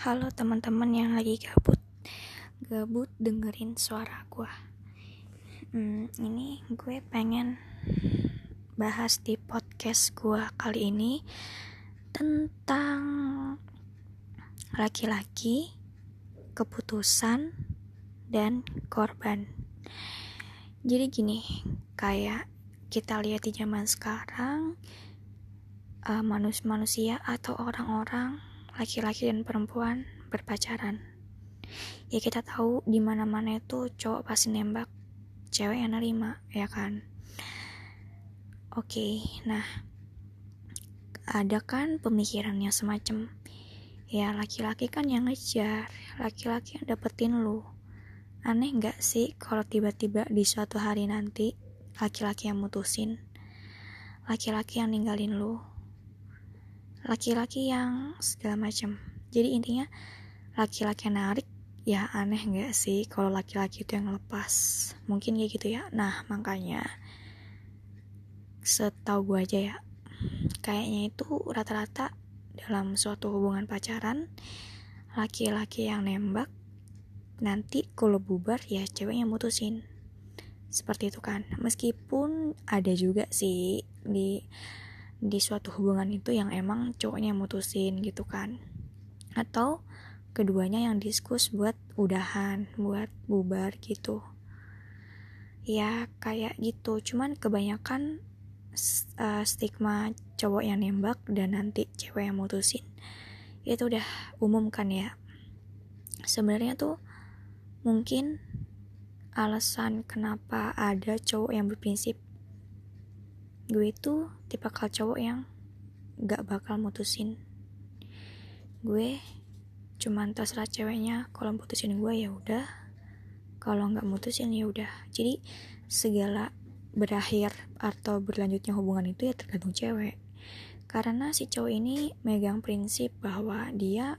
Halo teman-teman yang lagi gabut. Gabut dengerin suara gue hmm, Ini gue pengen bahas di podcast gue kali ini Tentang laki-laki, keputusan, dan korban. Jadi gini, kayak kita lihat di zaman sekarang uh, manusia-manusia atau orang-orang laki-laki dan perempuan berpacaran. Ya kita tahu di mana-mana itu cowok pasti nembak, cewek yang nerima, ya kan? Oke, nah ada kan pemikirannya semacam ya laki-laki kan yang ngejar, laki-laki yang dapetin lu. Aneh nggak sih kalau tiba-tiba di suatu hari nanti laki-laki yang mutusin, laki-laki yang ninggalin lu, laki-laki yang segala macam jadi intinya laki-laki yang narik ya aneh nggak sih kalau laki-laki itu yang lepas mungkin kayak gitu ya. Nah makanya setahu gue aja ya kayaknya itu rata-rata dalam suatu hubungan pacaran laki-laki yang nembak nanti kalau bubar ya ceweknya mutusin. Seperti itu kan. Meskipun ada juga sih di di suatu hubungan itu yang emang cowoknya mutusin gitu kan. Atau keduanya yang diskus buat udahan buat bubar gitu. Ya kayak gitu. Cuman kebanyakan uh, stigma cowok yang nembak dan nanti cewek yang mutusin itu udah umum kan ya. Sebenarnya tuh mungkin alasan kenapa ada cowok yang berprinsip gue itu tipe kal cowok yang gak bakal mutusin. Gue cuman terserah ceweknya kalau mutusin gue ya udah. Kalau nggak mutusin ya udah. Jadi segala berakhir atau berlanjutnya hubungan itu ya tergantung cewek. Karena si cowok ini megang prinsip bahwa dia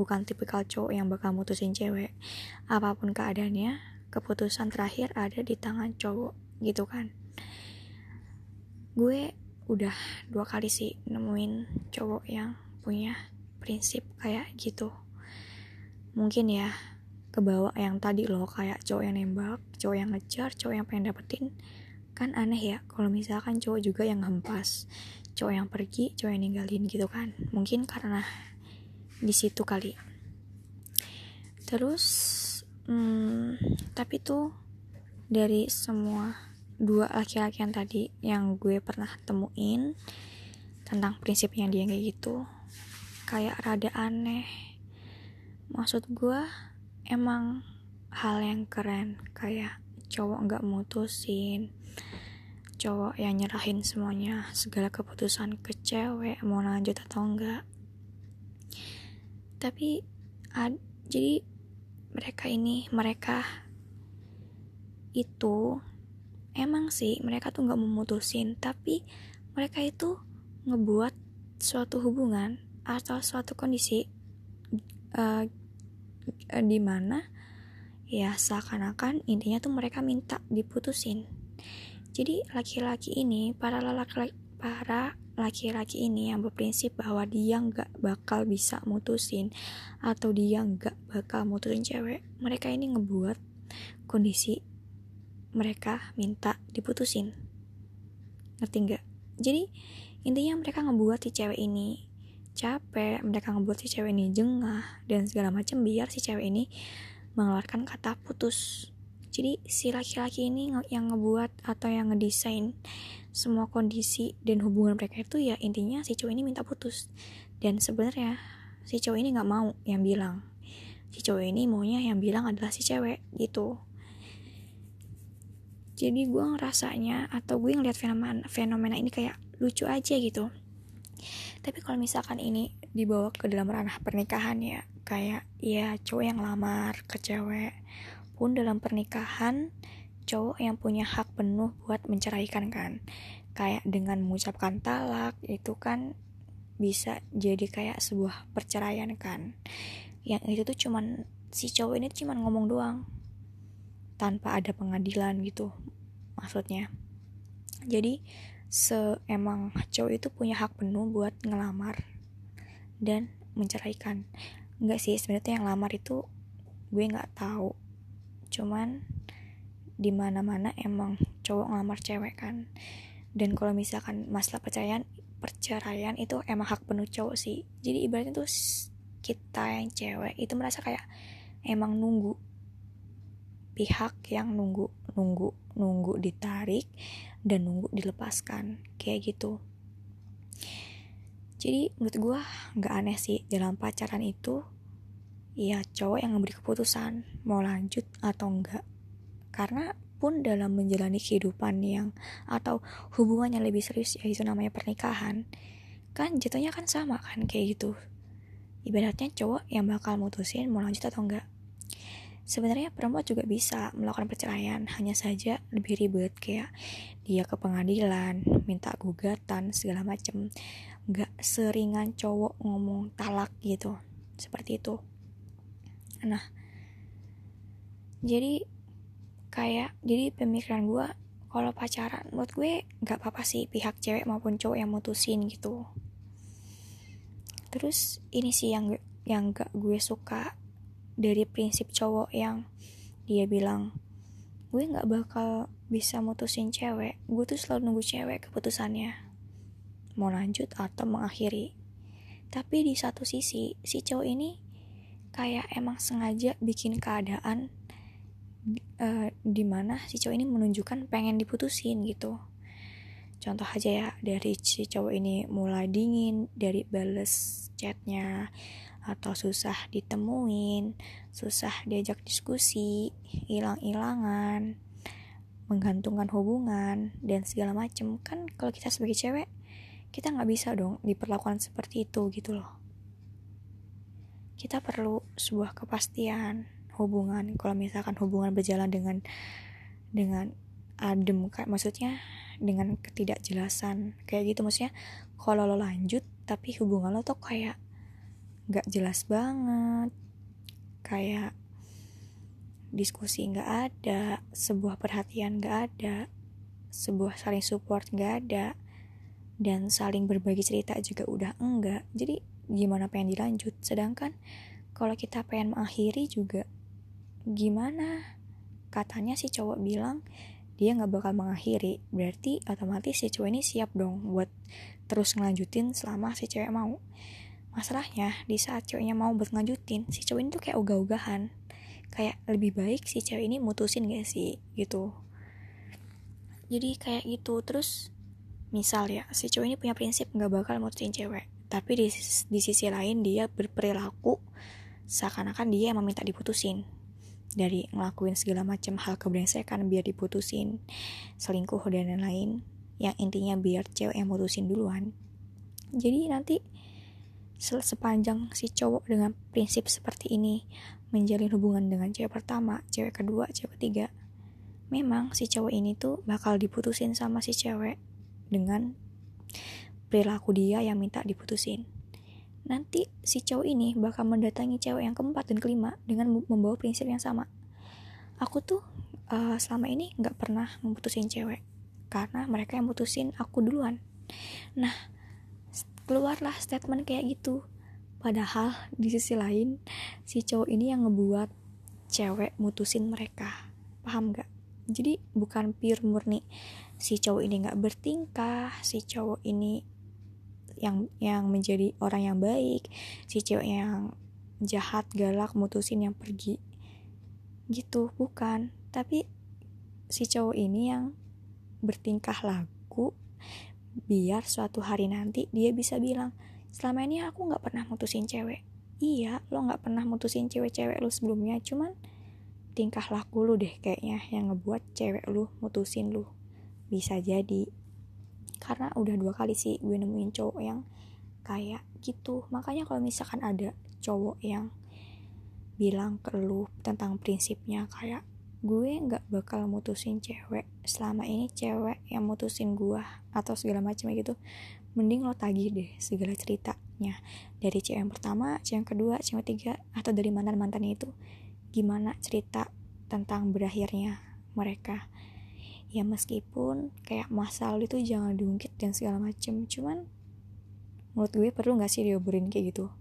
bukan tipikal cowok yang bakal mutusin cewek. Apa pun keadaannya keputusan terakhir ada di tangan cowok gitu kan gue udah dua kali sih nemuin cowok yang punya prinsip kayak gitu. Mungkin ya kebawa yang tadi loh kayak cowok yang nembak cowok yang ngejar cowok yang pengen dapetin. Kan aneh ya kalau misalkan cowok juga yang hempas cowok yang pergi cowok yang ninggalin gitu kan. Mungkin karena di situ kali. Terus hmm, tapi tuh dari semua dua laki-laki yang tadi yang gue pernah temuin tentang prinsipnya dia kayak gitu. Kayak rada aneh. Maksud gue emang hal yang keren. Kayak cowok nggak mutusin cowok yang nyerahin semuanya segala keputusan ke cewek mau lanjut atau enggak tapi ad, jadi mereka ini mereka itu emang sih mereka tuh nggak memutusin tapi mereka itu ngebuat suatu hubungan atau suatu kondisi uh, di mana ya seakan-akan intinya tuh mereka minta diputusin. Jadi laki-laki ini para laki para laki-laki ini yang berprinsip bahwa dia nggak bakal bisa mutusin atau dia nggak bakal mutusin cewek mereka ini ngebuat kondisi mereka minta diputusin. Ngerti nggak? Jadi intinya mereka ngebuat si cewek ini capek mereka ngebuat si cewek ini jengah dan segala macam biar si cewek ini mengeluarkan kata putus. Jadi si laki-laki ini yang ngebuat atau yang ngedesain semua kondisi dan hubungan mereka itu ya intinya si cowok ini minta putus. Dan sebenarnya si cowok ini nggak mau yang bilang. Si cowok ini maunya yang bilang adalah si cewek gitu jadi gue ngerasanya atau gue ngeliat fenomena fenomena ini kayak lucu aja gitu. Tapi kalau misalkan ini dibawa ke dalam ranah pernikahan ya kayak ya cowok yang lamar ke cewek pun dalam pernikahan cowok yang punya hak penuh buat menceraikan kan. Kayak dengan mengucapkan talak itu kan bisa jadi kayak sebuah perceraian kan. Yang itu tuh cuman si cowok ini cuman ngomong doang tanpa ada pengadilan gitu maksudnya. Jadi se emang cowok itu punya hak penuh buat ngelamar dan menceraikan. Enggak sih sebenarnya yang lamar itu gue nggak tahu. Cuman di mana mana emang cowok ngelamar cewek kan. Dan kalau misalkan masalah perceraian perceraian itu emang hak penuh cowok sih. Jadi ibaratnya tuh kita yang cewek itu merasa kayak emang nunggu pihak yang nunggu nunggu nunggu ditarik dan nunggu dilepaskan kayak gitu. Jadi menurut gue nggak aneh sih dalam pacaran itu ya cowok yang ngambil keputusan mau lanjut atau enggak karena pun dalam menjalani kehidupan yang atau hubungan yang lebih serius yaitu namanya pernikahan kan jatuhnya kan sama kan kayak gitu. Ibaratnya cowok yang bakal mutusin mau lanjut atau enggak sebenarnya perempuan juga bisa melakukan perceraian hanya saja lebih ribet kayak dia ke pengadilan minta gugatan segala macem. Nggak seringan cowok ngomong talak gitu seperti itu. Nah jadi kayak jadi pemikiran gue kalau pacaran menurut gue nggak apa-apa sih pihak cewek maupun cowok yang mutusin gitu. Terus ini sih yang yang gak gue suka dari prinsip cowok yang dia bilang gue nggak bakal bisa mutusin cewek. Gue tuh selalu nunggu cewek keputusannya. Mau lanjut atau mengakhiri. Tapi di satu sisi si cowok ini kayak emang sengaja bikin keadaan uh, di mana si cowok ini menunjukkan pengen diputusin gitu. Contoh aja ya dari si cowok ini mulai dingin dari bales chatnya atau susah ditemuin susah diajak diskusi hilang-hilangan menggantungkan hubungan dan segala macem. Kan kalau kita sebagai cewek kita nggak bisa dong diperlakukan seperti itu gitu loh. Kita perlu sebuah kepastian hubungan. Kalau misalkan hubungan berjalan dengan dengan adem kayak maksudnya dengan ketidakjelasan kayak gitu. Maksudnya kalau lo lanjut tapi hubungan lo tuh kayak nggak jelas banget. Kayak diskusi nggak ada sebuah perhatian nggak ada sebuah saling support nggak ada dan saling berbagi cerita juga udah enggak. Jadi gimana pengen dilanjut? Sedangkan kalau kita pengen mengakhiri juga gimana? Katanya si cowok bilang dia nggak bakal mengakhiri. Berarti otomatis si cowok ini siap dong buat terus ngelanjutin selama si cewek mau masalahnya di saat cowoknya mau buat ngelanjutin si cowok ini tuh kayak ogah-ogahan. Kayak lebih baik si cewek ini mutusin gak sih? gitu. Jadi kayak gitu. Terus misal ya si cowok ini punya prinsip nggak bakal mutusin cewek. Tapi di, di sisi lain dia berperilaku seakan-akan dia yang meminta diputusin. Dari ngelakuin segala macam hal kebrengsekan biar diputusin selingkuh dan lain-lain. Yang intinya biar cewek yang mutusin duluan. Jadi nanti sepanjang si cowok dengan prinsip seperti ini menjalin hubungan dengan cewek pertama, cewek kedua, cewek ketiga, memang si cowok ini tuh bakal diputusin sama si cewek dengan perilaku dia yang minta diputusin. Nanti si cowok ini bakal mendatangi cewek yang keempat dan kelima dengan membawa prinsip yang sama. Aku tuh uh, selama ini nggak pernah memutusin cewek karena mereka yang mutusin aku duluan. Nah, keluarlah statement kayak gitu. Padahal di sisi lain si cowok ini yang ngebuat cewek mutusin mereka. Paham gak? Jadi bukan pure murni si cowok ini nggak bertingkah, si cowok ini yang yang menjadi orang yang baik si cewek yang jahat galak mutusin yang pergi gitu bukan tapi si cowok ini yang bertingkah laku biar suatu hari nanti dia bisa bilang selama ini aku nggak pernah mutusin cewek. Iya lo nggak pernah mutusin cewek-cewek lu sebelumnya cuman tingkah laku lu deh kayaknya yang ngebuat cewek lu mutusin lu bisa jadi. Karena udah dua kali sih gue nemuin cowok yang kayak gitu. Makanya kalau misalkan ada cowok yang bilang ke lu tentang prinsipnya kayak gue nggak bakal mutusin cewek selama ini cewek yang mutusin gue atau segala macam gitu. Mending lo tagih deh segala ceritanya. Dari cewek yang pertama cewek yang kedua cewek ketiga atau dari mantan mantannya itu. Gimana cerita tentang berakhirnya mereka. Ya meskipun kayak masal itu jangan diungkit dan segala macem cuman menurut gue perlu nggak sih diobrolin kayak gitu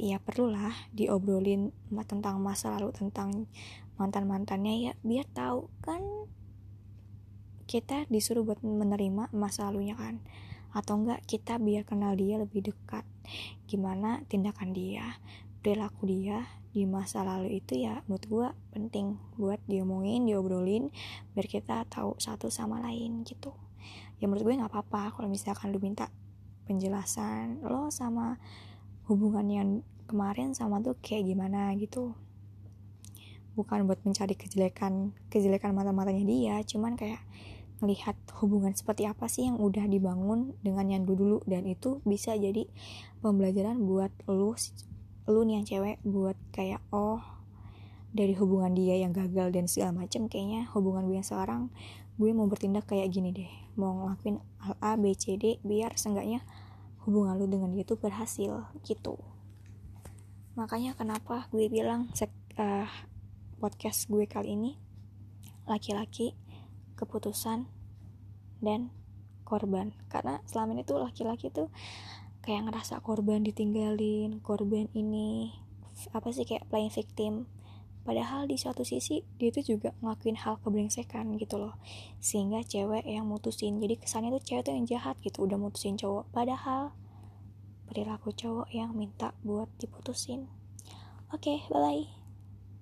ya perlulah diobrolin tentang masa lalu tentang mantan mantannya ya biar tahu kan kita disuruh buat menerima masa lalunya kan atau enggak kita biar kenal dia lebih dekat. Gimana tindakan dia perilaku dia di masa lalu itu ya menurut gue penting buat diomongin diobrolin biar kita tahu satu sama lain gitu. Ya menurut gue nggak apa-apa kalau misalkan lu minta penjelasan lo sama hubungan yang kemarin sama tuh kayak gimana gitu. Bukan buat mencari kejelekan kejelekan mata-matanya dia cuman kayak melihat hubungan seperti apa sih yang udah dibangun dengan yang dulu-dulu. Dan itu bisa jadi pembelajaran buat lu lu nih yang cewek buat kayak oh dari hubungan dia yang gagal dan segala macem kayaknya hubungan gue yang sekarang gue mau bertindak kayak gini deh. Mau ngelakuin A B C D biar seenggaknya hubungan lu dengan dia tuh berhasil gitu. Makanya kenapa gue bilang uh, podcast gue kali ini laki-laki keputusan dan korban. Karena selama ini tuh laki-laki tuh kayak ngerasa korban ditinggalin korban ini apa sih kayak playing victim padahal di suatu sisi dia tuh juga ngelakuin hal kebrengsekan gitu loh. Sehingga cewek yang mutusin jadi kesannya tuh cewek tuh yang jahat gitu udah mutusin cowok. Padahal perilaku cowok yang minta buat diputusin. Oke okay, bye bye